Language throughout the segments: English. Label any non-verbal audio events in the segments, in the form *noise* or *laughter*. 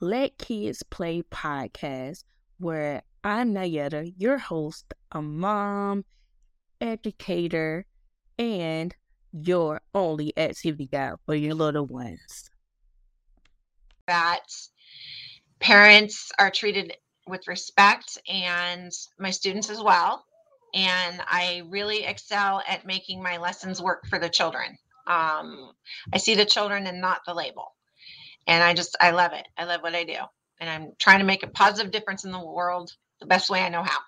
Let Kids Play podcast, where I'm Nyetta, your host, a mom, educator, and your only activity guide for your little ones. That parents are treated with respect and my students as well. And I really excel at making my lessons work for the children. Um, I see the children and not the label. And I just, I love it. I love what I do. And I'm trying to make a positive difference in the world the best way I know how.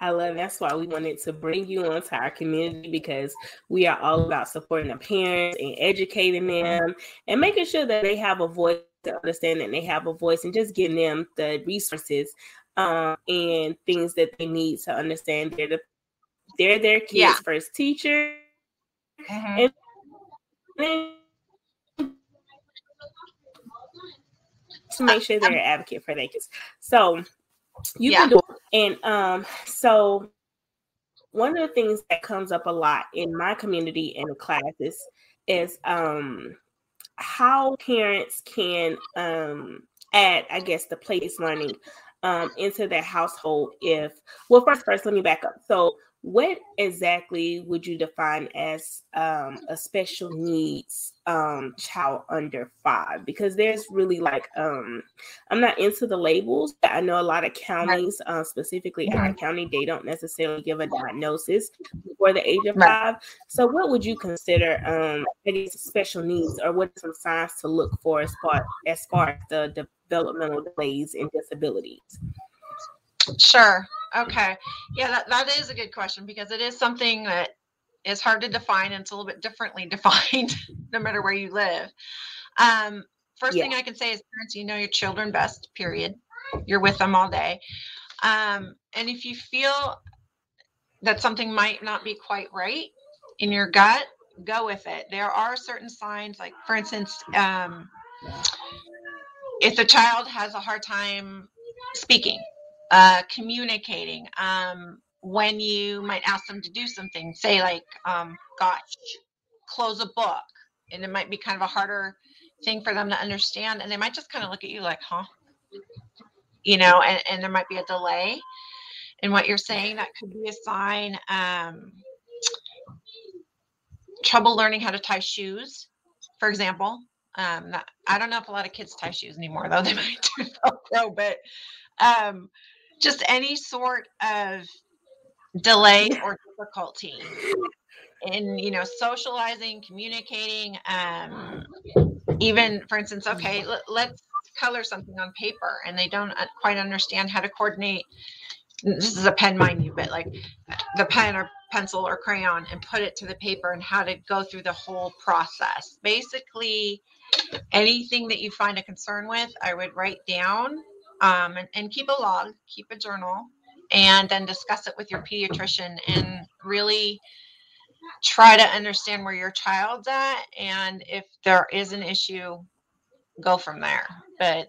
I love that's why we wanted to bring you onto our community because we are all about supporting the parents and educating them and making sure that they have a voice to understand that they have a voice and just giving them the resources um, and things that they need to understand they're the, they're their kids' yeah. first teacher. Mm-hmm. And to make sure they're an advocate for their kids. So you yeah. can do it. And um, so one of the things that comes up a lot in my community and the classes is um how parents can um add, I guess, the place learning um into their household if well first first let me back up. So what exactly would you define as um, a special needs um, child under five? Because there's really like um, I'm not into the labels, but I know a lot of counties, uh, specifically right. our county, they don't necessarily give a diagnosis before the age of five. So, what would you consider um, special needs, or what are some signs to look for as far as far as the developmental delays and disabilities? Sure. Okay. Yeah, that, that is a good question because it is something that is hard to define and it's a little bit differently *laughs* defined no matter where you live. Um, first yeah. thing I can say is parents, you know your children best, period. You're with them all day. Um, and if you feel that something might not be quite right in your gut, go with it. There are certain signs, like for instance, um, if the child has a hard time speaking, uh, communicating um, when you might ask them to do something say like um, gosh close a book and it might be kind of a harder thing for them to understand and they might just kind of look at you like huh? You know and, and there might be a delay in what you're saying. That could be a sign um, trouble learning how to tie shoes for example. Um, not, i don't know if a lot of kids tie shoes anymore though. *laughs* They might do velcro but um, just any sort of delay or difficulty in you know socializing communicating um even for instance okay let, let's color something on paper and they don't uh, quite understand how to coordinate. This is a pen mind you but like the pen or pencil or crayon and put it to the paper and how to go through the whole process. Basically anything that you find a concern with i would write down um, and, and keep a log, keep a journal, and then discuss it with your pediatrician and really try to understand where your child's at. And if there is an issue, go from there. But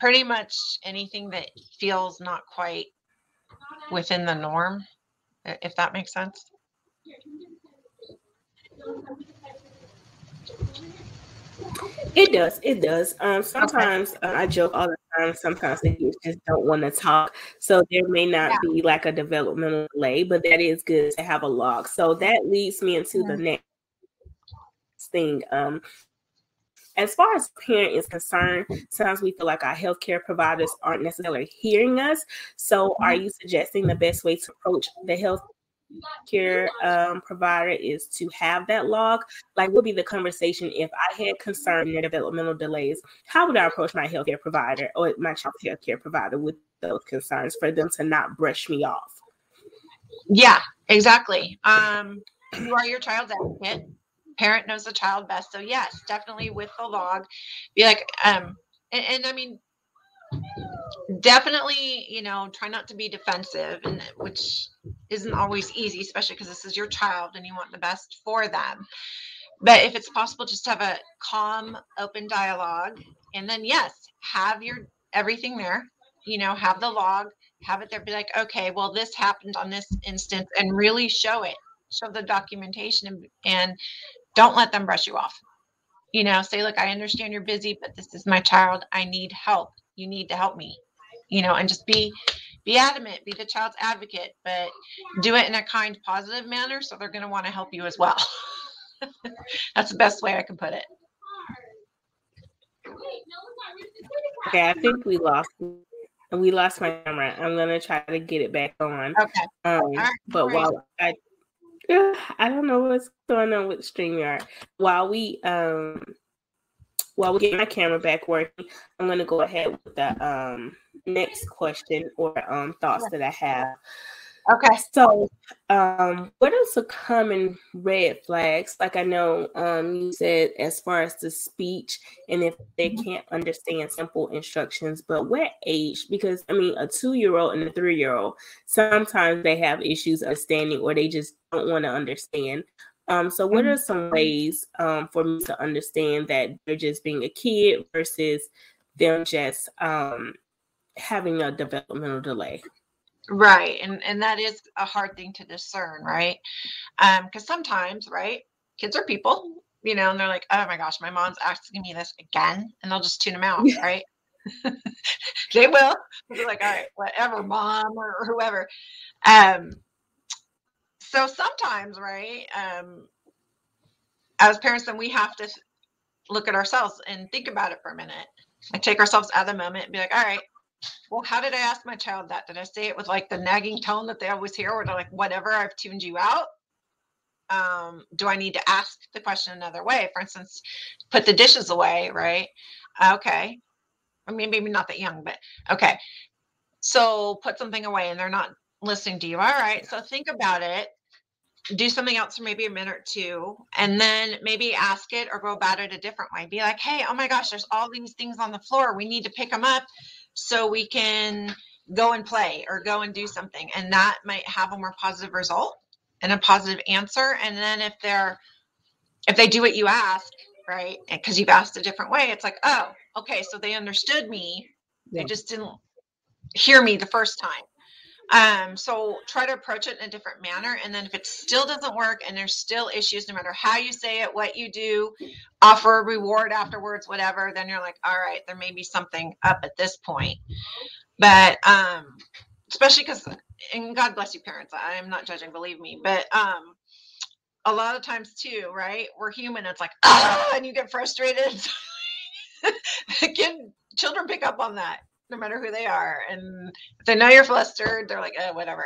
pretty much anything that feels not quite within the norm, if that makes sense. It does. It does. Um, sometimes okay. uh, I joke all Sometimes they just don't want to talk, so there may not yeah. be like a developmental delay, but that is good to have a log. So that leads me into the next thing. Um, as far as parent is concerned, sometimes we feel like our healthcare providers aren't necessarily hearing us. So, are mm-hmm. you suggesting the best way to approach the health care um, provider is to have that log. Like, what would be the conversation if I had concern in developmental delays? How would I approach my healthcare provider or my child's healthcare provider with those concerns for them to not brush me off? Yeah, exactly. Um, you are your child's advocate. Parent knows the child best. So yes, definitely with the log, be like, um, and, and I mean, definitely you know try not to be defensive and which isn't always easy especially because this is your child and you want the best for them but if it's possible just have a calm open dialogue and then yes have your everything there you know have the log have it there be like okay well this happened on this instance and really show it show the documentation and, and don't let them brush you off You know, say, look, I understand you're busy, but this is my child. I need help. You need to help me. You know, and just be be adamant, be the child's advocate, but do it in a kind, positive manner. So they're going to want to help you as well. *laughs* That's the best way I can put it. Okay, I think we lost we lost my camera. I'm gonna try to get it back on. Okay. Um, right, but while I *sighs* I don't know what's going on with StreamYard. While we um while we get my camera back working, I'm gonna go ahead with the um next question or um thoughts that I have. Okay. So, um, what are some common red flags? Like I know um, you said, as far as the speech, and if they mm-hmm. can't understand simple instructions, but what age? Because I mean, a two-year-old and a three-year-old, sometimes they have issues understanding, or they just don't want to understand. Um, so, what are mm-hmm. some ways um, for me to understand that they're just being a kid versus them just um, having a developmental delay? Right. And and that is a hard thing to discern, right? Um, because sometimes, right, kids are people, you know, and they're like, oh my gosh, my mom's asking me this again, and they'll just tune them out, *laughs* right? *laughs* they will. They're like, all right, whatever, mom or whoever. Um, so sometimes, right, um, as parents, then we have to look at ourselves and think about it for a minute. Like take ourselves of the moment and be like, all right, well, how did I ask my child that? Did I say it with like the nagging tone that they always hear, or like, whatever, I've tuned you out? Um, do I need to ask the question another way? For instance, put the dishes away, right? Okay. I mean, maybe not that young, but okay. So put something away and they're not listening to you. All right. So think about it. Do something else for maybe a minute or two, and then maybe ask it or go about it a different way. Be like, hey, oh my gosh, there's all these things on the floor. We need to pick them up so we can go and play or go and do something and that might have a more positive result and a positive answer and then if they're if they do what you ask right because you've asked a different way it's like oh okay so they understood me yeah. they just didn't hear me the first time um so try to approach it in a different manner and then if it still doesn't work and there's still issues no matter how you say it what you do offer a reward afterwards whatever then you're like all right there may be something up at this point. But um especially because and god bless you parents i'm not judging believe me but um a lot of times too right we're human it's like ah and you get frustrated. *laughs* Again, children pick up on that no matter who they are. And if they know you're flustered, they're like, eh, whatever.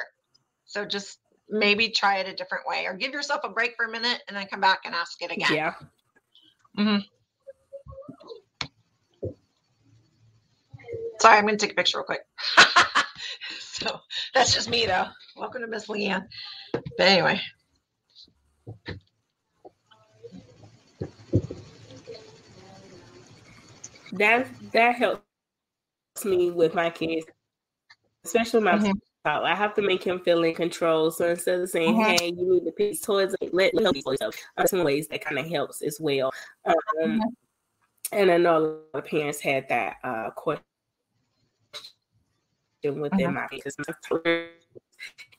So just maybe try it a different way or give yourself a break for a minute and then come back and ask it again. Yeah. Mm-hmm. Sorry, I'm going to take a picture real quick. *laughs* so that's just me, though. Welcome to Miss Leanne. But anyway. That that helps me with my kids, especially my mm-hmm. child. I have to make him feel in control. So instead of saying, mm-hmm. "Hey, you need to pick toys," let let him toys up. Some ways that kind of helps as well. Um, mm-hmm. And I know a lot of parents had that uh, question within my because my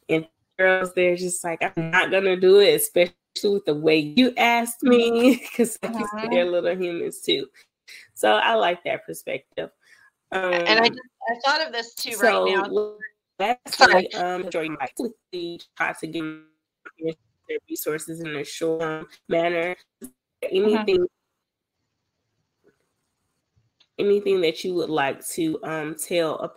and girls, they're just like, "I'm not gonna do it," especially with the way you asked me, because like they're little humans too. So I like that perspective. Um, and I, um, just, I thought of this too so right now. that's Lastly, um, enjoying my try to get their resources in a short manner. Mm-hmm. Anything, mm-hmm. anything that you would like to um tell a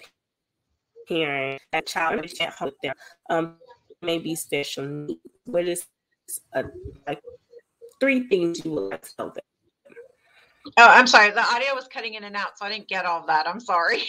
parent, a child can't help them, um, maybe special needs. What is a, like three things you would like to tell them? Oh, I'm sorry. The audio was cutting in and out, so I didn't get all that. I'm sorry. *laughs*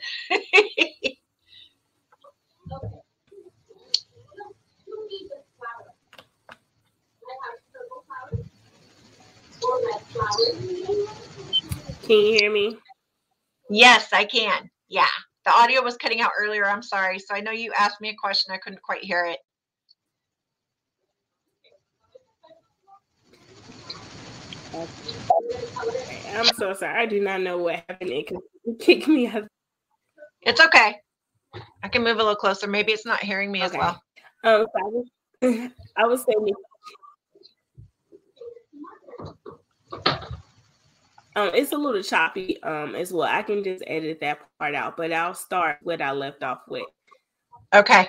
Can you hear me? Yes, I can. Yeah. The audio was cutting out earlier. I'm sorry. So I know you asked me a question. I couldn't quite hear it. I'm so sorry. I do not know what happened. It kicked me out. It's okay. I can move a little closer. Maybe it's not hearing me okay. as well. Um, so I, was, I was saying. Um, it's a little choppy um as well. I can just edit that part out, but I'll start what I left off with. Okay.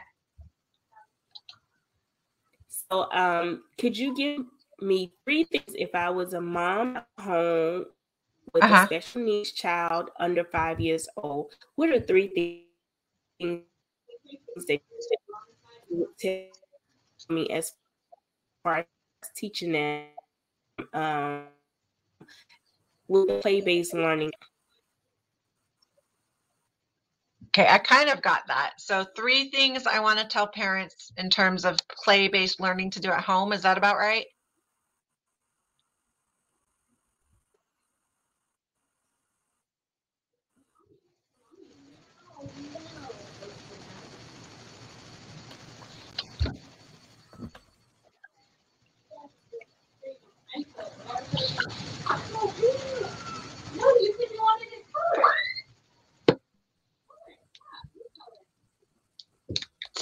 So um could you give me three things if I was a mom at home with uh-huh. a special needs child under five years old. What are three things that you tell me as far as teaching them um, with play-based learning? Okay, I kind of got that. So, three things I want to tell parents in terms of play based learning to do at home. Is that about right?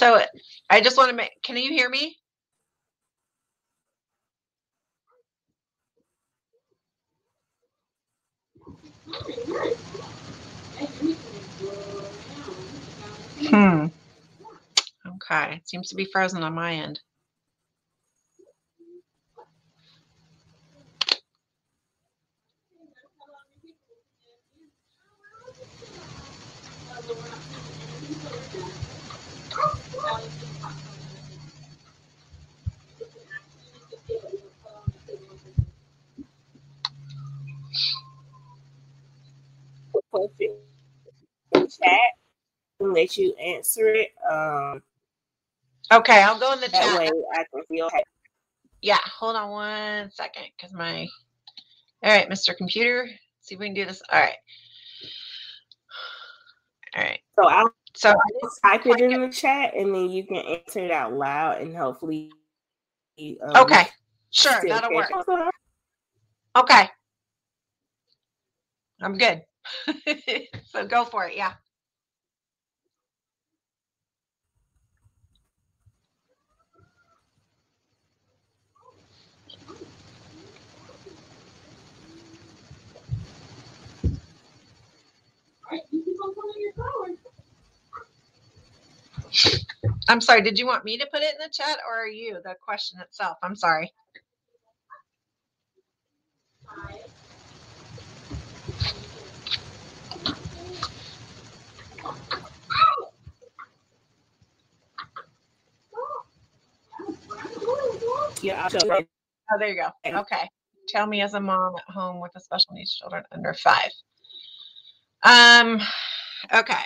So I just want to make, can you hear me? Hmm. Okay. It seems to be frozen on my end. And let you answer it. Um, okay, I'll go in the that chat. way I can feel happy. Yeah, hold on one second because my. All right, Mr. Computer, see if we can do this. All right. All right. So I'll so I'll type it in the chat and then you can answer it out loud and hopefully. Um, okay, sure, that'll work. Okay. I'm good. *laughs* so go for it. Yeah. I'm sorry, did you want me to put it in the chat or are you the question itself? I'm sorry. Yeah. Oh, there you go. Okay. Tell me as a mom at home with a special needs children under five. Um, okay.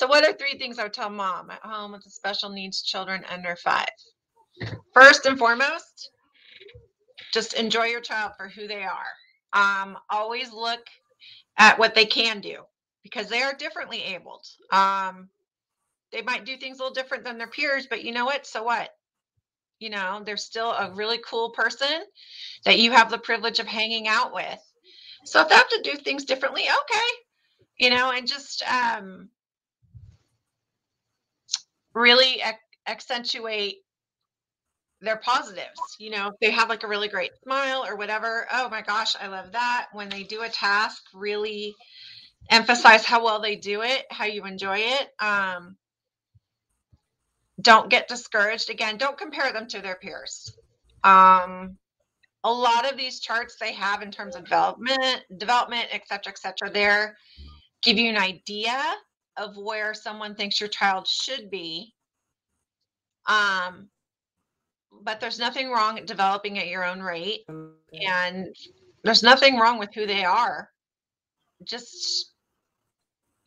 So, what are three things I would tell mom at home with the special needs children under five? First and foremost, just enjoy your child for who they are. Um, always look at what they can do because they are differently abled. Um, they might do things a little different than their peers, but you know what? So what? You know, they're still a really cool person that you have the privilege of hanging out with. So if they have to do things differently, okay. You know, and just um, really ac- accentuate their positives. You know, they have like a really great smile or whatever, oh my gosh, I love that. When they do a task, really emphasize how well they do it, how you enjoy it. Um, don't get discouraged. Again, don't compare them to their peers. Um, a lot of these charts they have in terms of development, development, et cetera, et cetera, there give you an idea of where someone thinks your child should be. Um, but there's nothing wrong at developing at your own rate, and there's nothing wrong with who they are. Just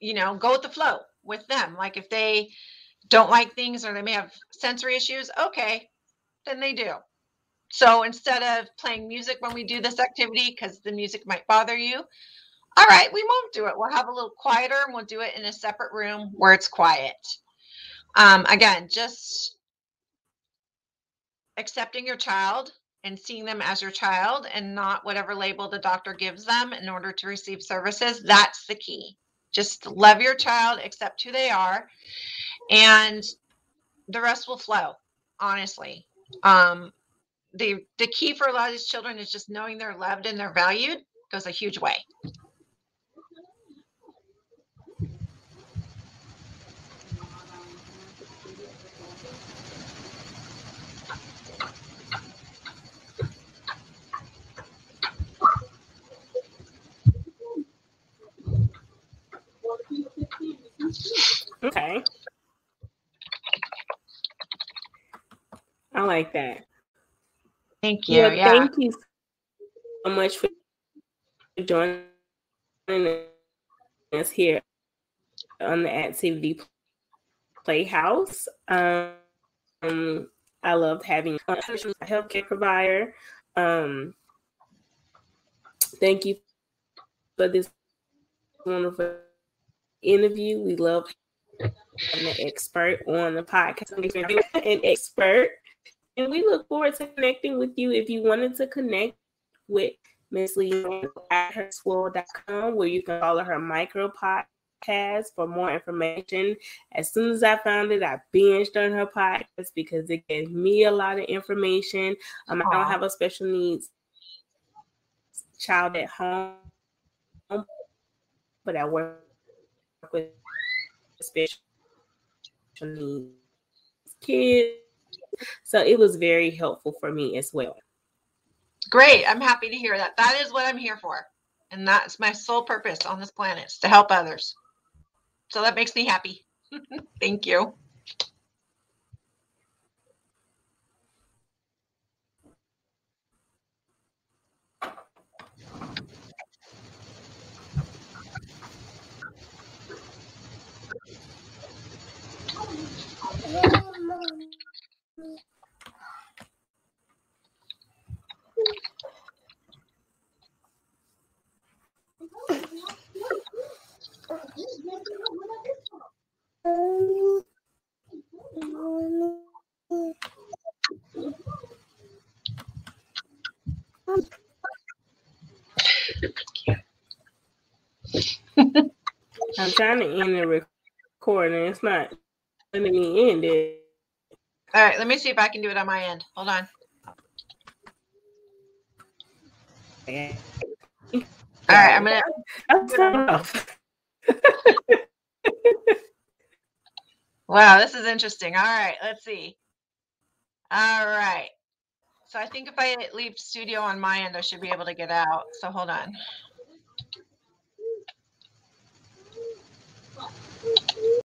you know, go with the flow with them. Like if they don't like things or they may have sensory issues, okay, then they do. So instead of playing music when we do this activity, because the music might bother you, all right, we won't do it. We'll have a little quieter and we'll do it in a separate room where it's quiet. Um, again, just accepting your child and seeing them as your child and not whatever label the doctor gives them in order to receive services. That's the key. Just love your child, accept who they are, and the rest will flow, honestly. Um, the the key for a lot of these children is just knowing they're loved and they're valued goes a huge way. Okay. I like that. Thank you. Well, yeah. Thank you so much for joining us here on the Activity Playhouse. Um, I loved having a healthcare provider. Um, thank you for this wonderful interview. We love having an expert on the podcast, an expert. And we look forward to connecting with you. If you wanted to connect with Miss Lee at herswirl.com, where you can follow her micro podcast for more information. As soon as I found it, I binged on her podcast because it gave me a lot of information. Um, I don't have a special needs child at home, but I work with special needs kids. So it was very helpful for me as well. Great. I'm happy to hear that. That is what I'm here for. And that's my sole purpose on this planet is to help others. So that makes me happy. *laughs* Thank you. I'm trying to end the recording. It's not letting me end it. All right, let me see if I can do it on my end. Hold on. All right, I'm gonna. That's enough. wow, this is interesting. All right, let's see. All right. So I think if I leave studio on my end, I should be able to get out. So hold on.